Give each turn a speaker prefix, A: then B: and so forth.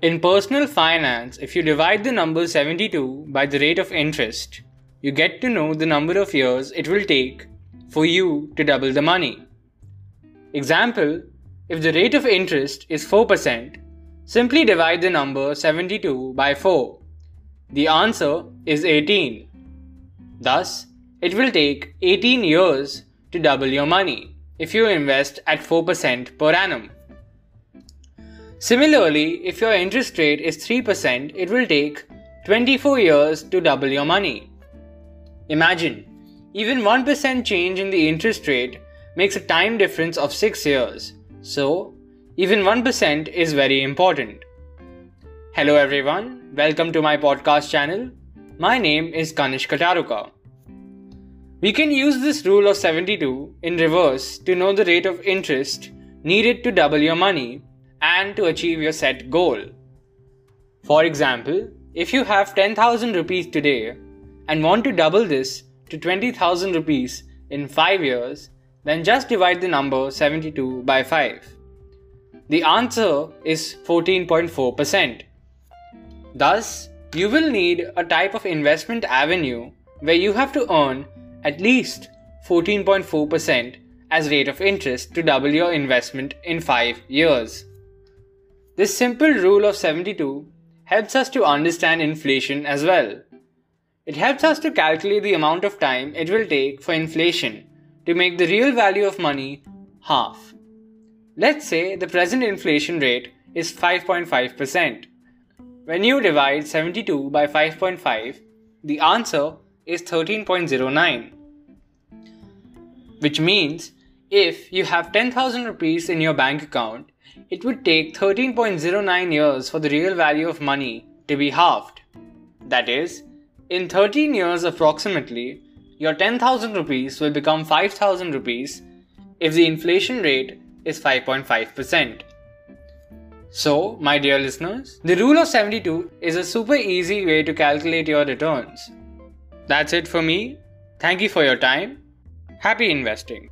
A: In personal finance, if you divide the number 72 by the rate of interest, you get to know the number of years it will take for you to double the money. Example, if the rate of interest is 4%, simply divide the number 72 by 4. The answer is 18. Thus, it will take 18 years to double your money if you invest at 4% per annum. Similarly, if your interest rate is 3%, it will take 24 years to double your money. Imagine, even 1% change in the interest rate makes a time difference of 6 years. So, even 1% is very important. Hello everyone, welcome to my podcast channel. My name is Kanish Kataruka. We can use this rule of 72 in reverse to know the rate of interest needed to double your money and to achieve your set goal. For example, if you have 10,000 rupees today and want to double this to 20,000 rupees in 5 years, then just divide the number 72 by 5. The answer is 14.4%. Thus, you will need a type of investment avenue where you have to earn at least 14.4% as rate of interest to double your investment in 5 years. This simple rule of 72 helps us to understand inflation as well. It helps us to calculate the amount of time it will take for inflation to make the real value of money half. Let's say the present inflation rate is 5.5%. When you divide 72 by 5.5, the answer is 13.09. Which means if you have 10,000 rupees in your bank account, it would take 13.09 years for the real value of money to be halved. That is, in 13 years approximately, your 10,000 rupees will become 5,000 rupees if the inflation rate is 5.5%. So, my dear listeners, the rule of 72 is a super easy way to calculate your returns. That's it for me. Thank you for your time. Happy investing.